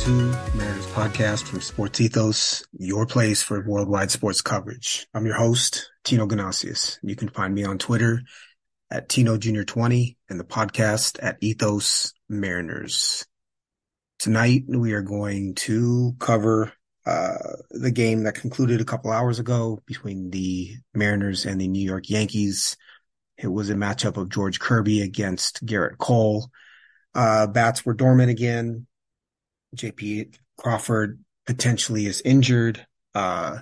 To Mariners Podcast from Sports Ethos, your place for worldwide sports coverage. I'm your host, Tino Ganasius. You can find me on Twitter at Tino Junior 20 and the podcast at Ethos Mariners. Tonight we are going to cover uh, the game that concluded a couple hours ago between the Mariners and the New York Yankees. It was a matchup of George Kirby against Gerrit Cole. Uh, bats were dormant again. JP Crawford potentially is injured. Uh,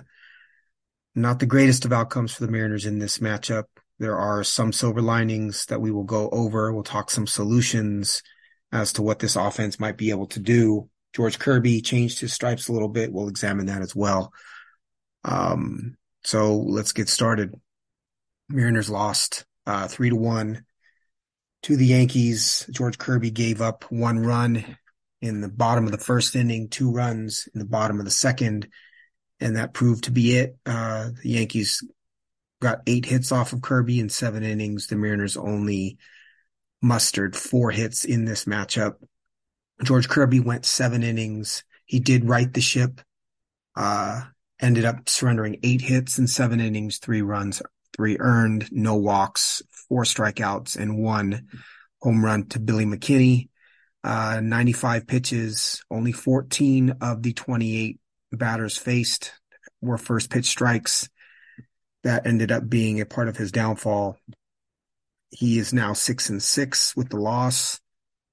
not the greatest of outcomes for the Mariners in this matchup. There are some silver linings that we will go over. We'll talk some solutions as to what this offense might be able to do. George Kirby changed his stripes a little bit. We'll examine that as well. Um, so let's get started. Mariners lost uh, three to one to the Yankees. George Kirby gave up one run in the bottom of the first inning, two runs in the bottom of the second, and that proved to be it. Uh, the Yankees got eight hits off of Kirby in seven innings. The Mariners only mustered four hits in this matchup. George Kirby went seven innings. He did right the ship. Uh, ended up surrendering eight hits in seven innings, three runs, three earned, no walks, four strikeouts, and one home run to Billy McKinney uh, 95 pitches, only 14 of the 28 batters faced were first pitch strikes. That ended up being a part of his downfall. He is now six and six with the loss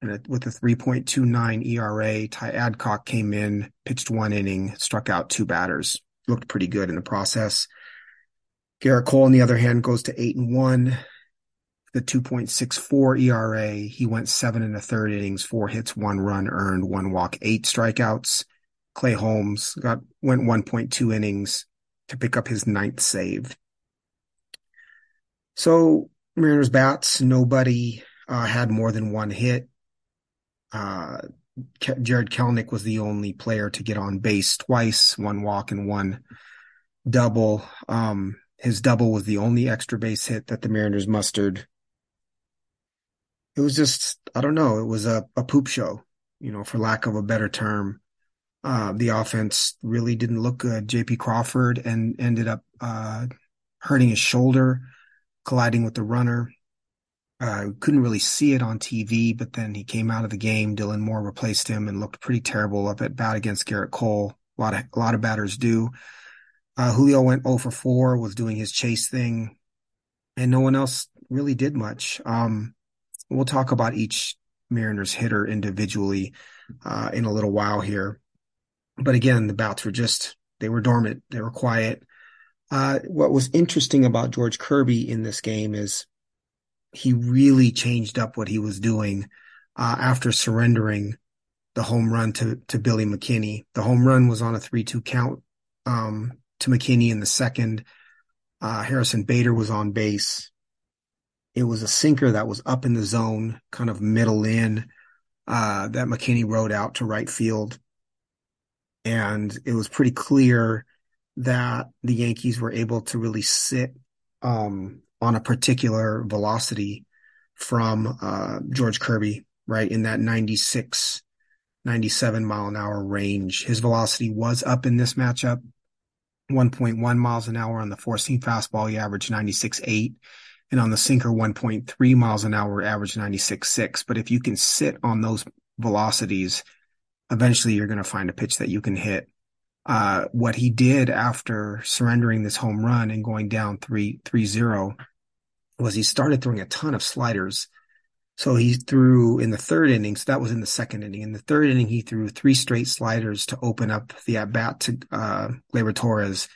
and a, with a 3.29 ERA. Ty Adcock came in, pitched one inning, struck out two batters, looked pretty good in the process. Gerrit Cole, on the other hand, goes to eight and one, the 2.64 ERA. He went seven and a third innings, four hits, one run earned, one walk, eight strikeouts. Clay Holmes got went 1.2 innings to pick up his ninth save. So Mariners bats, nobody uh, had more than one hit. Uh, Jarred Kelenic was the only player to get on base twice, one walk and one double. Um, his double was the only extra base hit that the Mariners mustered it was just I don't know. It was a, a poop show, you know, for lack of a better term. Uh, the offense really didn't look good. J.P. Crawford and ended up uh, hurting his shoulder, colliding with the runner. Uh, couldn't really see it on TV, but then he came out of the game. Dylan Moore replaced him and looked pretty terrible up at bat against Gerrit Cole. A lot of a lot of batters do. Uh, Julio went 0 for 4, was doing his chase thing, and no one else really did much. Um, We'll talk about each Mariners hitter individually uh, in a little while here. But again, the bouts were just, they were dormant. They were quiet. Uh, what was interesting about George Kirby in this game is he really changed up what he was doing uh, after surrendering the home run to, to Billy McKinney. The home run was on a 3-2 count um, to McKinney in the second. Uh, Harrison Bader was on base. It was a sinker that was up in the zone, kind of middle in, uh, that McKinney rode out to right field. And it was pretty clear that the Yankees were able to really sit, um, on a particular velocity from, uh, George Kirby, right? In that 96, 97 mile an hour range. His velocity was up in this matchup. 1.1 miles an hour on the four seam fastball. He averaged 96.8 and on the sinker 1.3 miles an hour average 96.6 but if you can sit on those velocities eventually you're going to find a pitch that you can hit. Uh, what he did after surrendering this home run and going down 3 3-0 was he started throwing a ton of sliders. So he threw in the third inning so that was in the second inning. In the third inning he threw three straight sliders to open up the at bat to uh Gleyber Torres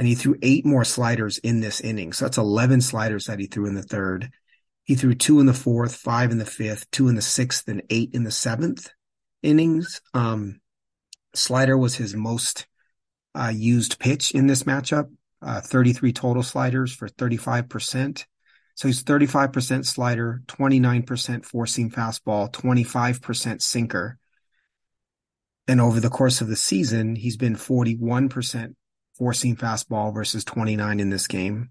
and he threw eight more sliders in this inning. So that's 11 sliders that he threw in the third. He threw two in the fourth, five in the fifth, two in the sixth, and eight in the seventh innings. Um, slider was his most uh, used pitch in this matchup. Uh, 33 total sliders for 35%. So he's 35% slider, 29% four seam fastball, 25% sinker. And over the course of the season, he's been 41% four seam fastball versus 29 in this game.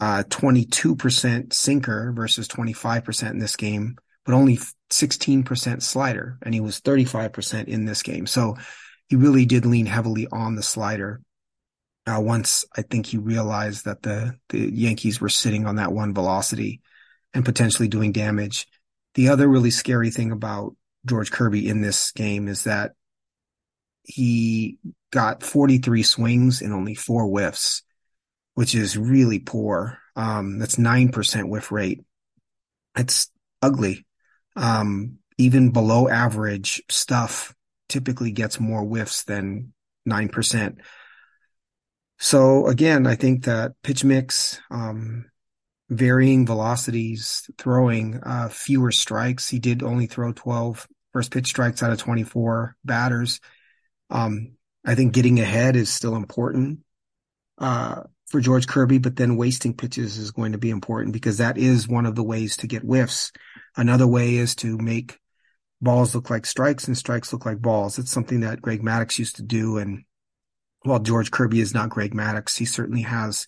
Uh, 22% sinker versus 25% in this game. but only 16% slider, and he was 35% in this game. So he really did lean heavily on the slider. Uh, once I think he realized that the the Yankees were sitting on that one velocity and potentially doing damage. The other really scary thing about George Kirby in this game is that he got 43 swings and only four whiffs, which is really poor. Um, that's 9% whiff rate. It's ugly. Um, even below average stuff typically gets more whiffs than 9%. So again, I think that pitch mix, um, varying velocities, throwing, uh, fewer strikes. He did only throw 12 first pitch strikes out of 24 batters. Um, I think getting ahead is still important, uh, for George Kirby, but then wasting pitches is going to be important because that is one of the ways to get whiffs. Another way is to make balls look like strikes and strikes look like balls. It's something that Greg Maddux used to do. And while George Kirby is not Greg Maddux, he certainly has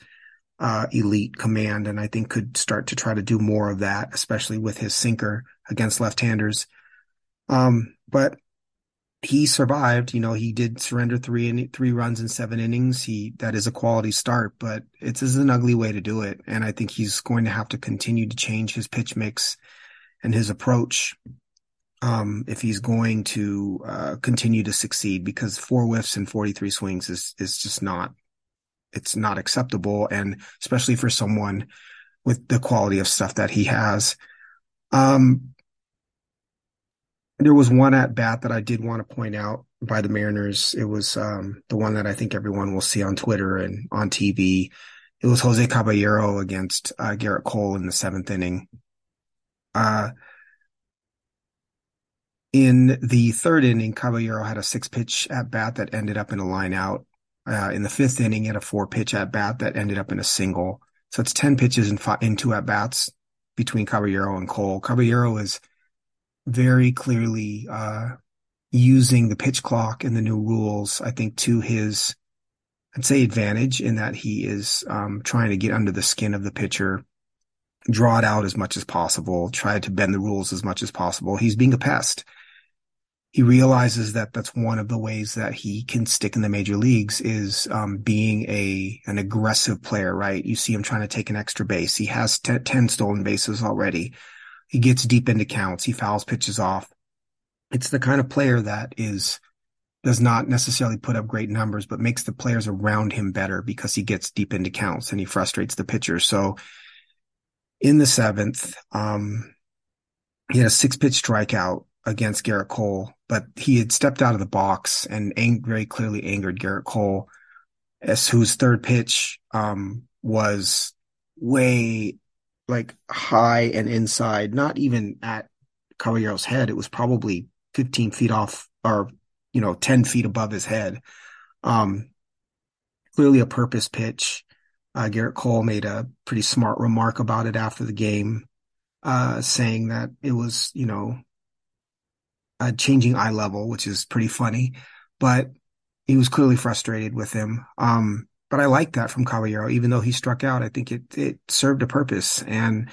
uh, elite command and I think could start to try to do more of that, especially with his sinker against left-handers. Um, but he survived. You know, he did surrender three in, three runs in seven innings. He that is a quality start, but it's is an ugly way to do it. And I think he's going to have to continue to change his pitch mix and his approach um, if he's going to uh, continue to succeed. Because four whiffs and forty three swings is is just not it's not acceptable, and especially for someone with the quality of stuff that he has. Um, there was one at bat that I did want to point out by the Mariners. It was um, the one that I think everyone will see on Twitter and on TV. It was Jose Caballero against uh, Gerrit Cole in the seventh inning. Uh, in the third inning, Caballero had a six pitch at bat that ended up in a line out. Uh, in the fifth inning, he had a four pitch at bat that ended up in a single. So it's 10 pitches in, five, in two at bats between Caballero and Cole. Caballero is very clearly uh, using the pitch clock and the new rules, I think, to his, I'd say, advantage in that he is um, trying to get under the skin of the pitcher, draw it out as much as possible, try to bend the rules as much as possible. He's being a pest. He realizes that that's one of the ways that he can stick in the major leagues is um, being a an aggressive player. Right? You see him trying to take an extra base. He has t- ten stolen bases already. He gets deep into counts. He fouls pitches off. It's the kind of player that is, does not necessarily put up great numbers, but makes the players around him better because he gets deep into counts and he frustrates the pitcher. So in the seventh, um, he had a six pitch strikeout against Gerrit Cole, but he had stepped out of the box and ang- very clearly angered Gerrit Cole, as whose third pitch um, was way like high and inside, not even at Caballero's head. It was probably 15 feet off or, you know, 10 feet above his head. Um, clearly a purpose pitch. Uh, Gerrit Cole made a pretty smart remark about it after the game, uh, saying that it was, you know, a changing eye level, which is pretty funny, but he was clearly frustrated with him. Um, but I like that from Caballero, even though he struck out. I think it it served a purpose, and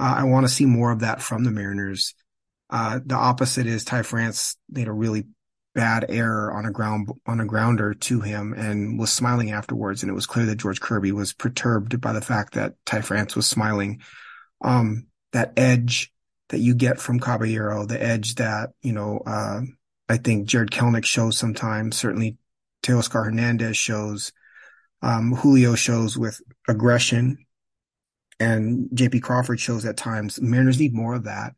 uh, I want to see more of that from the Mariners. Uh, the opposite is Ty France made a really bad error on a ground on a grounder to him and was smiling afterwards, and it was clear that George Kirby was perturbed by the fact that Ty France was smiling. Um, that edge that you get from Caballero, the edge that you know, uh, I think Jarred Kelenic shows sometimes. Certainly, Teoscar Hernandez shows um, Julio shows with aggression and JP Crawford shows at times. Mariners need more of that.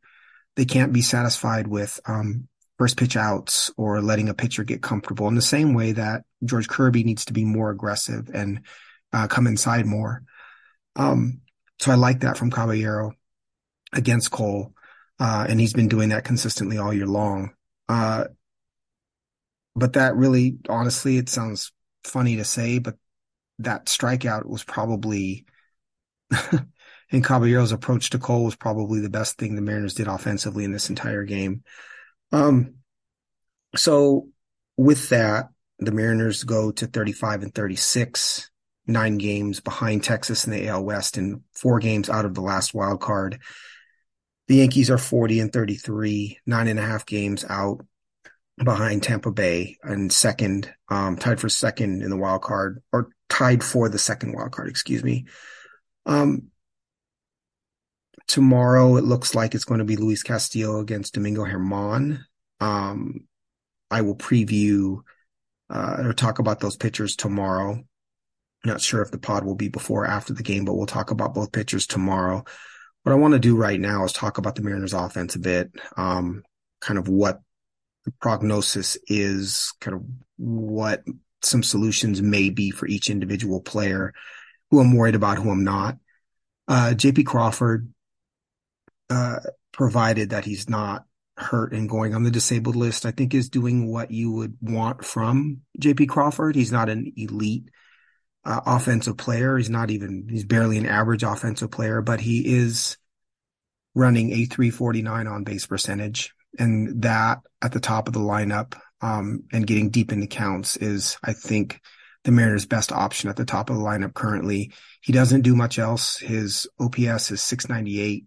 They can't be satisfied with, um, first pitch outs or letting a pitcher get comfortable in the same way that George Kirby needs to be more aggressive and, uh, come inside more. Um, so I like that from Caballero against Cole. Uh, and he's been doing that consistently all year long. Uh, but that really, honestly, it sounds funny to say, but that strikeout was probably and Caballero's approach to Cole was probably the best thing the Mariners did offensively in this entire game. Um, so with that, the Mariners go to 35 and 36, nine games behind Texas in the AL West and four games out of the last wild card. The Yankees are 40 and 33, nine and a half games out behind Tampa Bay and second, um, tied for second in the wild card or tied for the second wild card, excuse me. Um, tomorrow it looks like it's going to be Luis Castillo against Domingo Germán. Um, I will preview uh, or talk about those pitchers tomorrow. Not sure if the pod will be before or after the game, but we'll talk about both pitchers tomorrow. What I want to do right now is talk about the Mariners offense a bit, um, kind of what the prognosis is, kind of what some solutions may be for each individual player, who I'm worried about, who I'm not. Uh, JP Crawford, uh, provided that he's not hurt and going on the disabled list, I think is doing what you would want from JP Crawford. He's not an elite uh, offensive player. He's not even, he's barely an average offensive player, but he is running a 349 on base percentage. And that at the top of the lineup, um, and getting deep into counts is, I think, the Mariners' best option at the top of the lineup currently. He doesn't do much else. His OPS is 698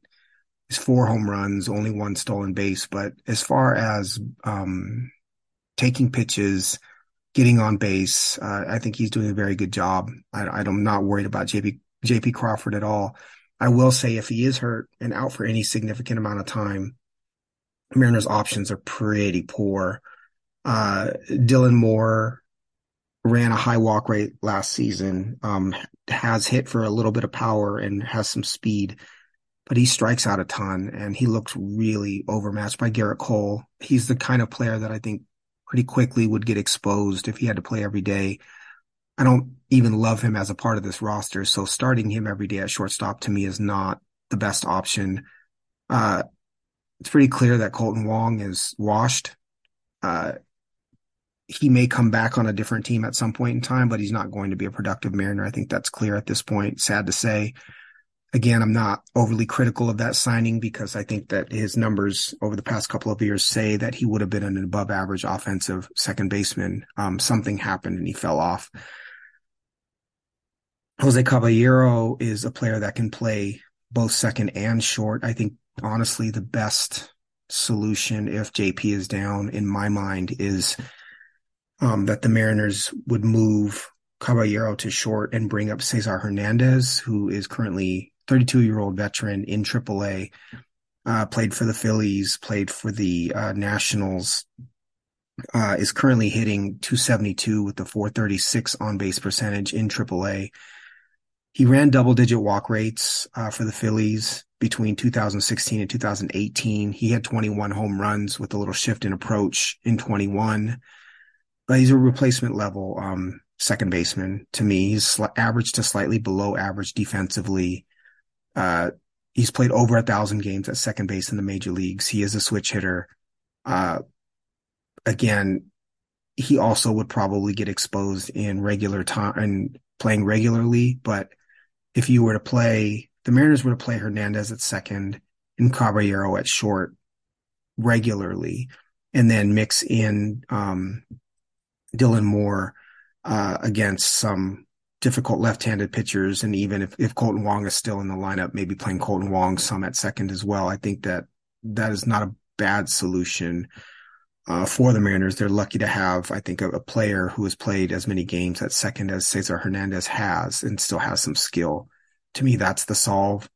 His four home runs, only one stolen base. But as far as um, taking pitches, getting on base, uh, I think he's doing a very good job. I, am not worried about JP JP Crawford at all. I will say if he is hurt and out for any significant amount of time, Mariners' options are pretty poor. Uh, Dylan Moore ran a high walk rate last season, um, has hit for a little bit of power and has some speed but he strikes out a ton and he looks really overmatched by Gerrit Cole. He's the kind of player that I think pretty quickly would get exposed if he had to play every day. I don't even love him as a part of this roster. So starting him every day at shortstop to me is not the best option. Uh, it's pretty clear that Kolten Wong is washed. Uh, he may come back on a different team at some point in time, but he's not going to be a productive Mariner. I think that's clear at this point. Sad to say. Again, I'm not overly critical of that signing because I think that his numbers over the past couple of years say that he would have been an above average offensive second baseman. Um, something happened and he fell off. Jose Caballero is a player that can play both second and short. I think honestly the best solution if JP is down in my mind is um, that the Mariners would move Caballero to short and bring up Cesar Hernandez, who is currently 32 year old veteran in AAA. Uh, played for the Phillies, played for the uh, Nationals, uh, is currently hitting 272 with the 436 on base percentage in AAA. He ran double digit walk rates uh, for the Phillies between 2016 and 2018. He had 21 home runs with a little shift in approach in 21. But he's a replacement level um, second baseman to me. He's sl- average to slightly below average defensively. Uh, he's played over a thousand games at second base in the major leagues. He is a switch hitter. Uh, again, he also would probably get exposed in regular time and playing regularly. But if you were to play, the Mariners were to play Hernandez at second and Caballero at short regularly, and then mix in um, Dylan Moore uh, against some difficult left-handed pitchers. And even if, if Kolten Wong is still in the lineup, maybe playing Kolten Wong some at second as well. I think that that is not a bad solution uh, for the Mariners. They're lucky to have, I think, a, a, player who has played as many games at second as Cesar Hernandez has and still has some skill. To me, that's the solve.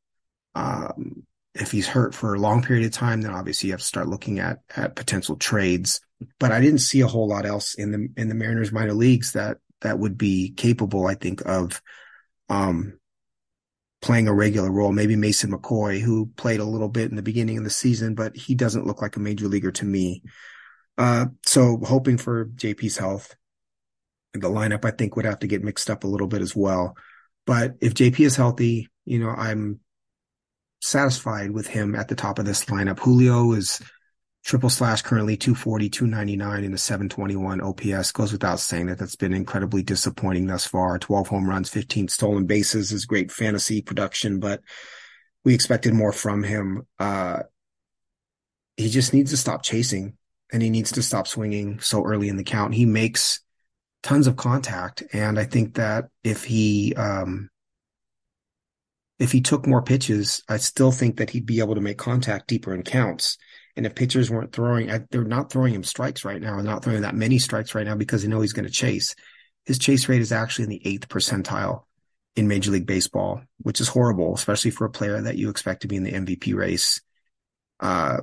Um, if he's hurt for a long period of time, then obviously you have to start looking at at potential trades. But I didn't see a whole lot else in the in the Mariners minor leagues that that would be capable, I think, of um, playing a regular role. Maybe Mason McCoy, who played a little bit in the beginning of the season, but he doesn't look like a major leaguer to me. Uh, so hoping for JP's health. The lineup, I think, would have to get mixed up a little bit as well. But if JP is healthy, you know, I'm satisfied with him at the top of this lineup. Julio is triple slash currently 240, 299 in the 721 OPS. Goes without saying that that's been incredibly disappointing thus far. 12 home runs, 15 stolen bases is great fantasy production, but we expected more from him. Uh, he just needs to stop chasing and he needs to stop swinging so early in the count. He makes tons of contact. And I think that if he, um, if he took more pitches, I still think that he'd be able to make contact deeper in counts. And if pitchers weren't throwing, they're not throwing him strikes right now, and not throwing that many strikes right now because they know he's going to chase. His chase rate is actually in the eighth percentile in Major League Baseball, which is horrible, especially for a player that you expect to be in the MVP race. Uh,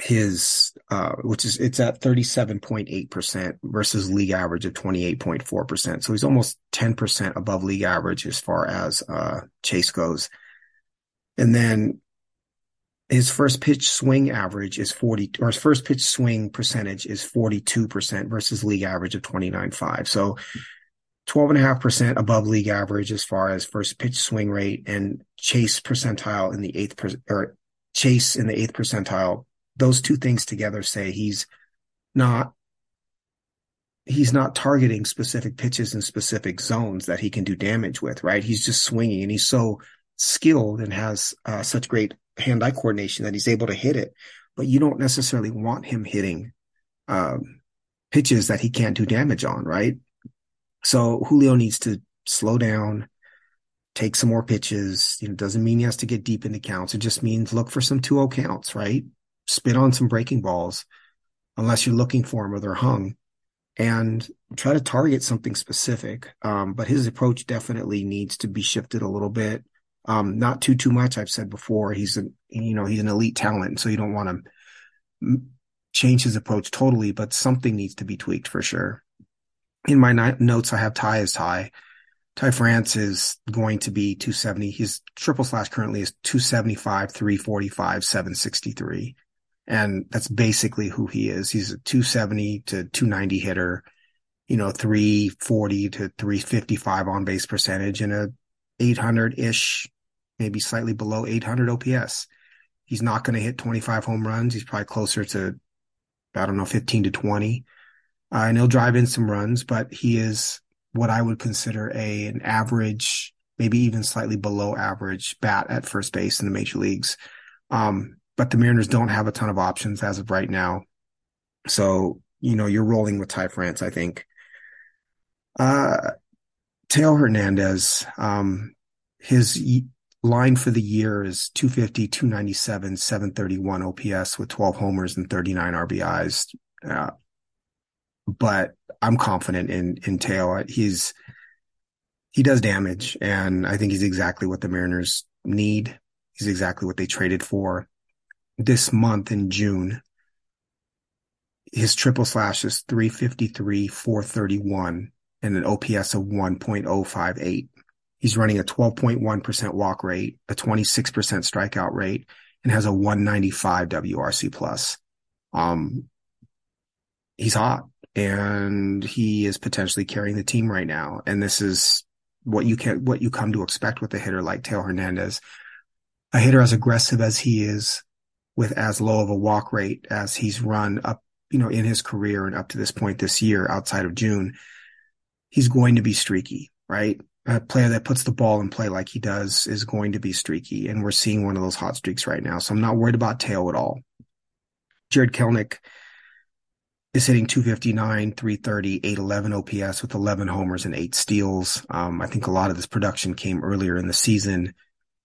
his, uh, which is, it's at 37.8% versus league average of 28.4%. So he's almost 10% above league average as far as, uh, chase goes. And then his first pitch swing average is 40 or his first pitch swing percentage is 42% versus league average of 29.5. So 12.5% above league average as far as first pitch swing rate and chase percentile in the eighth per, or chase in the eighth percentile. Those two things together say he's not he's not targeting specific pitches in specific zones that he can do damage with, right? He's just swinging and he's so skilled and has uh, such great hand-eye coordination that he's able to hit it. But you don't necessarily want him hitting um, pitches that he can't do damage on, right? So Julio needs to slow down, take some more pitches. You know, doesn't mean he has to get deep into counts. It just means look for some 2-0 counts, right? Spit on some breaking balls, unless you're looking for them or they're hung, and try to target something specific. Um, but his approach definitely needs to be shifted a little bit. Um, not too too much. I've said before, he's an you know he's an elite talent, so you don't want to change his approach totally, but something needs to be tweaked for sure in my notes, I have Ty as high. Ty France is going to be 270. His triple slash currently is 275, 345, 763. And that's basically who he is. He's a 270 to 290 hitter, you know, 340 to 355 on base percentage and a 800 ish, maybe slightly below 800 OPS. He's not going to hit 25 home runs. He's probably closer to, I don't know, 15 to 20. Uh, and he'll drive in some runs, but he is what I would consider a an average, maybe even slightly below average bat at first base in the major leagues. Um, but the Mariners don't have a ton of options as of right now. So, you know, you're rolling with Ty France, I think. Uh, Teo Hernandez, um, his line for the year is 250, 297, 731 OPS with 12 homers and 39 RBIs. Uh, but I'm confident in in Teo. He's he does damage, and I think he's exactly what the Mariners need. He's exactly what they traded for. This month in June, his triple slash is 353, 431, and an OPS of 1.058. He's running a 12.1% walk rate, a 26% strikeout rate, and has a 195 WRC plus. Um, he's hot and he is potentially carrying the team right now. And this is what you can, what you come to expect with a hitter like Teo Hernandez, a hitter as aggressive as he is with as low of a walk rate as he's run up, you know, in his career and up to this point this year outside of June. He's going to be streaky, right? A player that puts the ball in play like he does is going to be streaky. And we're seeing one of those hot streaks right now. So I'm not worried about Teo at all. Jarred Kelenic, is hitting 259, 330, 811 OPS with 11 homers and eight steals. Um, I think a lot of this production came earlier in the season.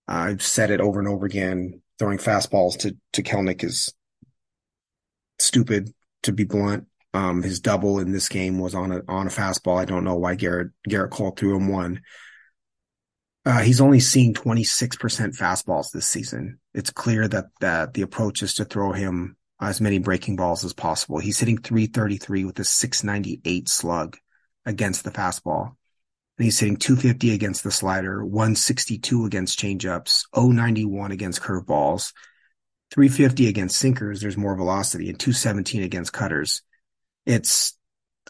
I've said it over and over again. Throwing fastballs to, to Kelenic is stupid, to be blunt. Um, his double in this game was on a, on a fastball. I don't know why Garrett Gerrit Cole threw him one. Uh, he's only seeing 26% fastballs this season. It's clear that, that the approach is to throw him as many breaking balls as possible. He's hitting 333 with a 698 slug against the fastball. And he's hitting 250 against the slider, 162 against changeups, 091 against curveballs, 350 against sinkers. There's more velocity and 217 against cutters. It's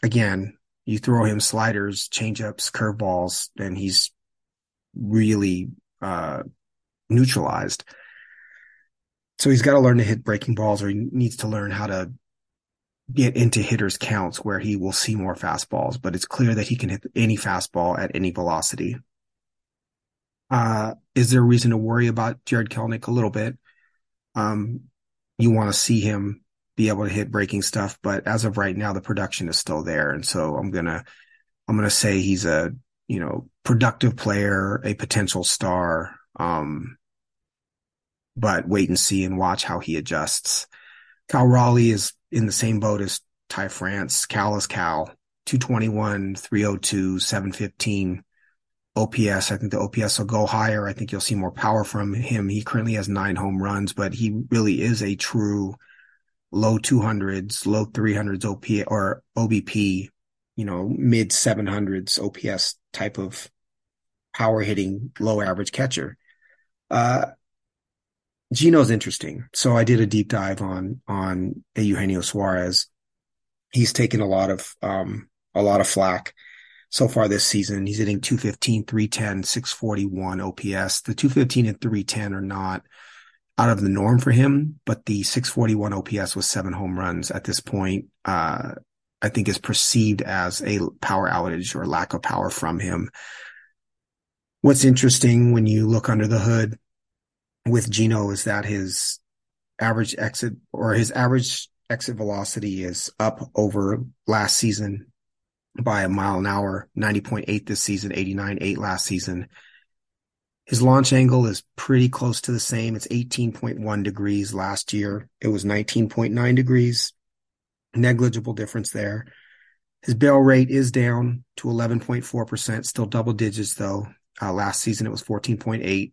again, you throw him sliders, changeups, curveballs, and he's really, uh, neutralized. So he's got to learn to hit breaking balls or he needs to learn how to get into hitters counts where he will see more fastballs, but it's clear that he can hit any fastball at any velocity. Uh, is there a reason to worry about Jarred Kelenic a little bit? Um, you want to see him be able to hit breaking stuff, but as of right now, the production is still there. And so I'm going to, I'm going to say he's a, you know, productive player, a potential star, Um, but wait and see and watch how he adjusts. Cal Raleigh is in the same boat as Ty France. Cal is Cal. 221, 302, 715 OPS. I think the OPS will go higher. I think you'll see more power from him. He currently has nine home runs, but he really is a true low 200s, low 300s OP or OBP, you know, mid 700s OPS type of power hitting, low average catcher. Uh, Geno's interesting. So I did a deep dive on on Eugenio Suarez. He's taken a lot of um, a lot of flack so far this season. He's hitting 215, 310, 641 OPS. The 215 and 310 are not out of the norm for him, but the 641 OPS with seven home runs at this point, uh, I think is perceived as a power outage or lack of power from him. What's interesting when you look under the hood with Geno is that his average exit or his average exit velocity is up over last season by a mile an hour, 90.8 this season, 89.8 last season. His launch angle is pretty close to the same. It's 18.1 degrees last year. It was 19.9 degrees. Negligible difference there. His barrel rate is down to 11.4%, still double digits though. Uh, last season it was 14.8.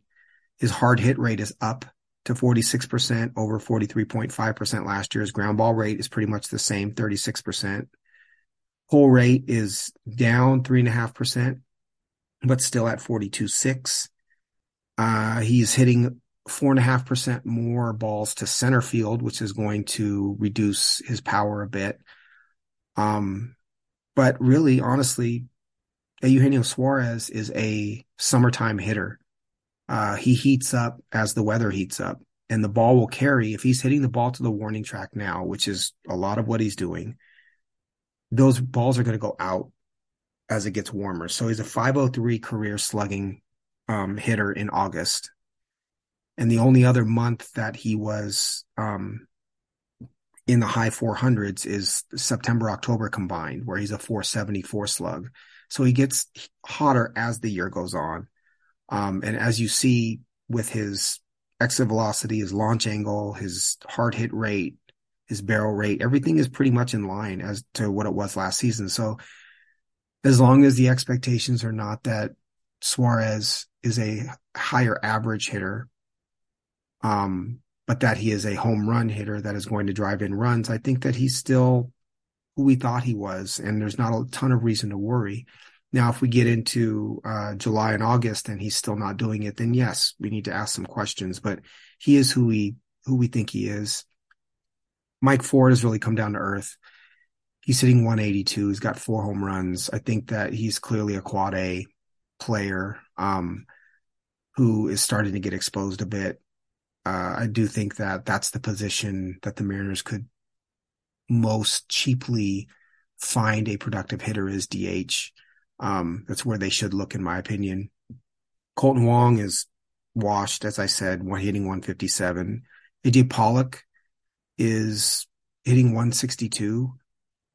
His hard hit rate is up to 46% over 43.5% last year. His ground ball rate is pretty much the same, 36%. Pull rate is down three and a half percent, but still at 42.6. Uh, he's hitting four and a half percent more balls to center field, which is going to reduce his power a bit. Um, but really, honestly, Eugenio Suarez is a summertime hitter. Uh, he heats up as the weather heats up and the ball will carry. If he's hitting the ball to the warning track now, which is a lot of what he's doing, those balls are going to go out as it gets warmer. So he's a 503 career slugging um, hitter in August. And the only other month that he was um, in the high 400s is September, October combined, where he's a 474 slug. So he gets hotter as the year goes on. Um, and as you see with his exit velocity, his launch angle, his hard hit rate, his barrel rate, everything is pretty much in line as to what it was last season. So as long as the expectations are not that Suarez is a higher average hitter, um, but that he is a home run hitter that is going to drive in runs, I think that he's still who we thought he was, and there's not a ton of reason to worry. Now, if we get into uh, July and August and he's still not doing it, then yes, we need to ask some questions. But he is who we who we think he is. Mike Ford has really come down to earth. He's hitting 182. He's got four home runs. I think that he's clearly a quad A player um, who is starting to get exposed a bit. Uh, I do think that that's the position that the Mariners could most cheaply find a productive hitter is DH. Um, that's where they should look, in my opinion. Kolten Wong is washed, as I said, one hitting 157. AJ Pollock is hitting 162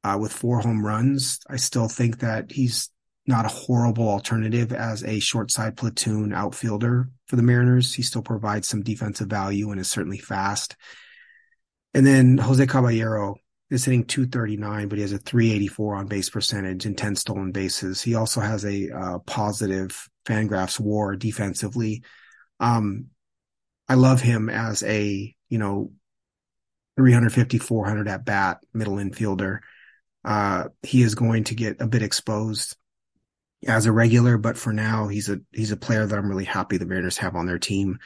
uh, with four home runs. I still think that he's not a horrible alternative as a short side platoon outfielder for the Mariners. He still provides some defensive value and is certainly fast. And then Jose Caballero is hitting 239, but he has a 384 on base percentage and 10 stolen bases. He also has a uh, positive Fangraphs WAR defensively. Um, I love him as a you know 350 400 at bat middle infielder. Uh, he is going to get a bit exposed as a regular, but for now he's a he's a player that I'm really happy the Mariners have on their team.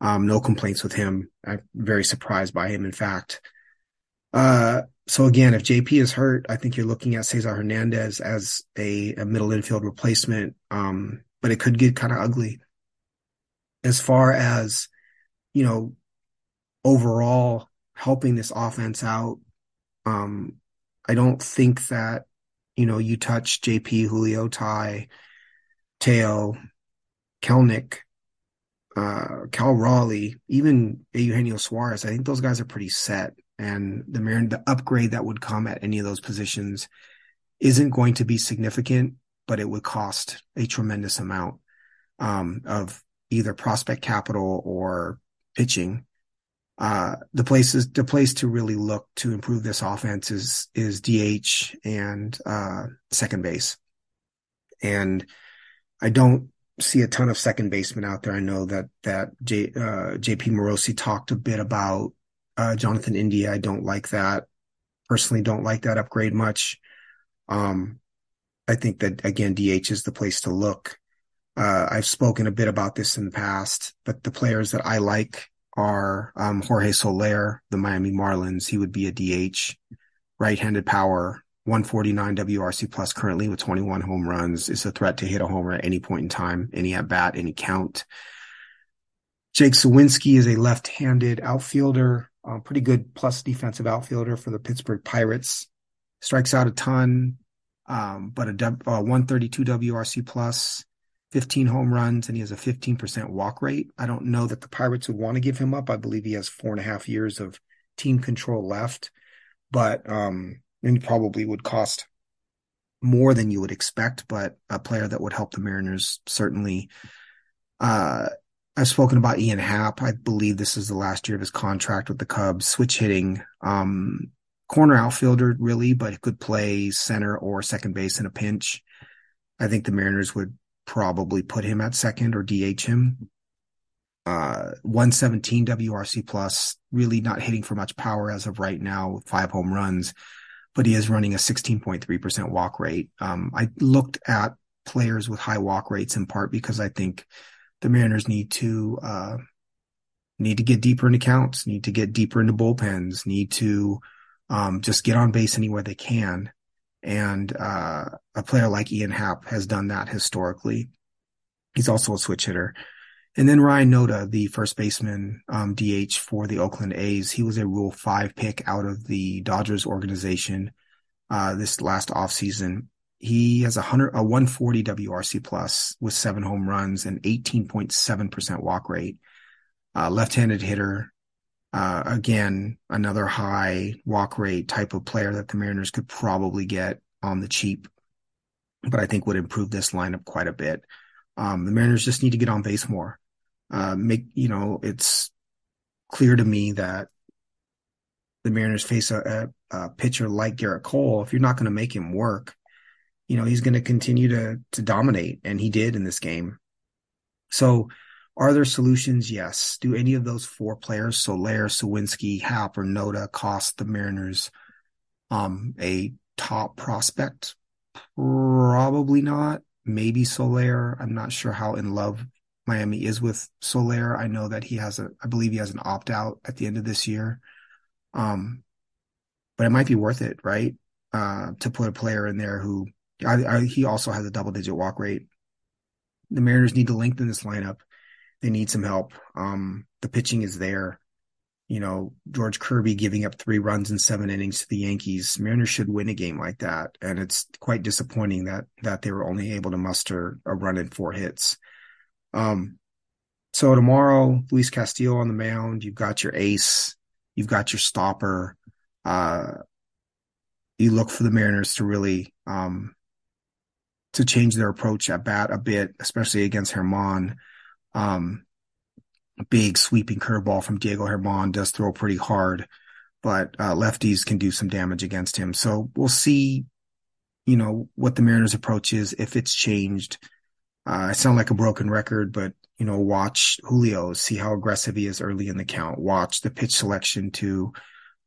Um, no complaints with him. I'm very surprised by him. In fact, uh, so again, if JP is hurt, I think you're looking at Cesar Hernandez as a, a middle infield replacement. Um, but it could get kind of ugly as far as you know overall helping this offense out. Um, I don't think that you know, you touch JP, Julio, Ty, Teo, Kelenic, uh, Cal Raleigh, even Eugenio Suarez. I think those guys are pretty set. And the the upgrade that would come at any of those positions isn't going to be significant, but it would cost a tremendous amount um, of either prospect capital or pitching. Uh, the places, the place to really look to improve this offense is, is DH and, uh, second base. And I don't see a ton of second basemen out there. I know that, that J, uh, JP Morosi talked a bit about, uh, Jonathan India. I don't like that. Personally, don't like that upgrade much. Um, I think that again, DH is the place to look. Uh, I've spoken a bit about this in the past, but the players that I like are um, Jorge Soler, the Miami Marlins. He would be a DH, right-handed power, 149 WRC plus currently with 21 home runs. Is a threat to hit a homer at any point in time, any at bat, any count. Jake Suwinski is a left-handed outfielder, uh, pretty good plus defensive outfielder for the Pittsburgh Pirates. Strikes out a ton, um, but a, a 132 WRC 15 home runs and he has a 15% walk rate. I don't know that the Pirates would want to give him up. I believe he has four and a half years of team control left, but, um, and probably would cost more than you would expect, but a player that would help the Mariners certainly. Uh, I've spoken about Ian Happ. I believe this is the last year of his contract with the Cubs, switch hitting, um, corner outfielder really, but could play center or second base in a pinch. I think the Mariners would probably put him at second or DH him. Uh, 117 WRC plus, really not hitting for much power as of right now, five home runs, but he is running a 16.3% walk rate. Um, I looked at players with high walk rates in part because I think the Mariners need to, uh, need to get deeper into counts, need to get deeper into bullpens, need to, um, just get on base anywhere they can. And, uh, a player like Ian Happ has done that historically. He's also a switch hitter. And then Ryan Noda, the first baseman, um, DH for the Oakland A's, he was a Rule 5 pick out of the Dodgers organization, uh, this last offseason. He has a hundred, a 140 WRC plus with seven home runs and 18.7% walk rate. Uh, left-handed hitter, uh, again, another high walk rate type of player that the Mariners could probably get on the cheap, but I think would improve this lineup quite a bit. Um, the Mariners just need to get on base more. Uh, make, you know, it's clear to me that the Mariners face a, a, a pitcher like Gerrit Cole. If you're not going to make him work, you know, he's going to continue to, to dominate. And he did in this game. So, are there solutions? Yes. Do any of those four players, Soler, Suwinski, Happ, or Noda, cost the Mariners um, a top prospect? Probably not. Maybe Soler. I'm not sure how in love Miami is with Soler. I know that he has a, I believe he has an opt out at the end of this year. Um, but it might be worth it, right? Uh, to put a player in there who I, I, he also has a double digit walk rate. The Mariners need to lengthen this lineup they need some help. Um, the pitching is there. You know, George Kirby giving up three runs in seven innings to the Yankees. Mariners should win a game like that. And it's quite disappointing that, that they were only able to muster a run in four hits. Um, so tomorrow, Luis Castillo on the mound. You've got your ace. You've got your stopper. Uh, you look for the Mariners to really, um, to change their approach at bat a bit, especially against Germán. Um, big sweeping curveball from Diego Germán does throw pretty hard, but uh, lefties can do some damage against him. So we'll see, you know, what the Mariners' approach is if it's changed. Uh, I sound like a broken record, but you know, watch Julio, see how aggressive he is early in the count. Watch the pitch selection to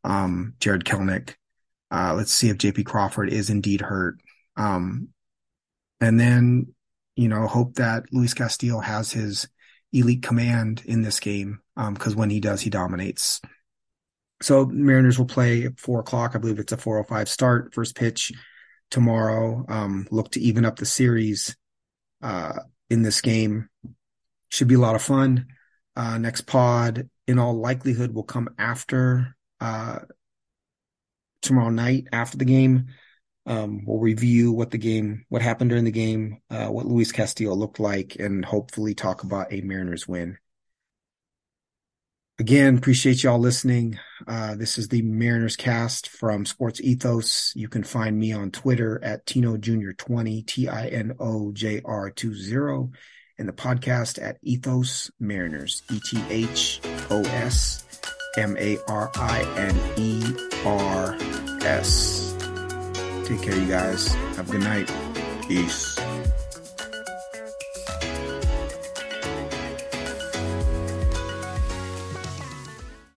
um, Jarred Kelenic. Uh, let's see if JP Crawford is indeed hurt. Um, and then, you know, hope that Luis Castillo has his elite command in this game because um, when he does, he dominates. So Mariners will play at four o'clock. I believe it's a 405 start, first pitch tomorrow. Um, look to even up the series uh, in this game. Should be a lot of fun. Uh, next pod, in all likelihood, will come after uh, tomorrow night after the game. Um, we'll review what the game, what happened during the game, uh, what Luis Castillo looked like, and hopefully talk about a Mariners win. Again, appreciate y'all listening. Uh, this is the Mariners cast from Sports Ethos. You can find me on Twitter at Tino Jr. 20, T I N O J R 20. and the podcast at Ethos Mariners, E T H O S M A R I N E R S. Take care, you guys. Have a good night. Peace.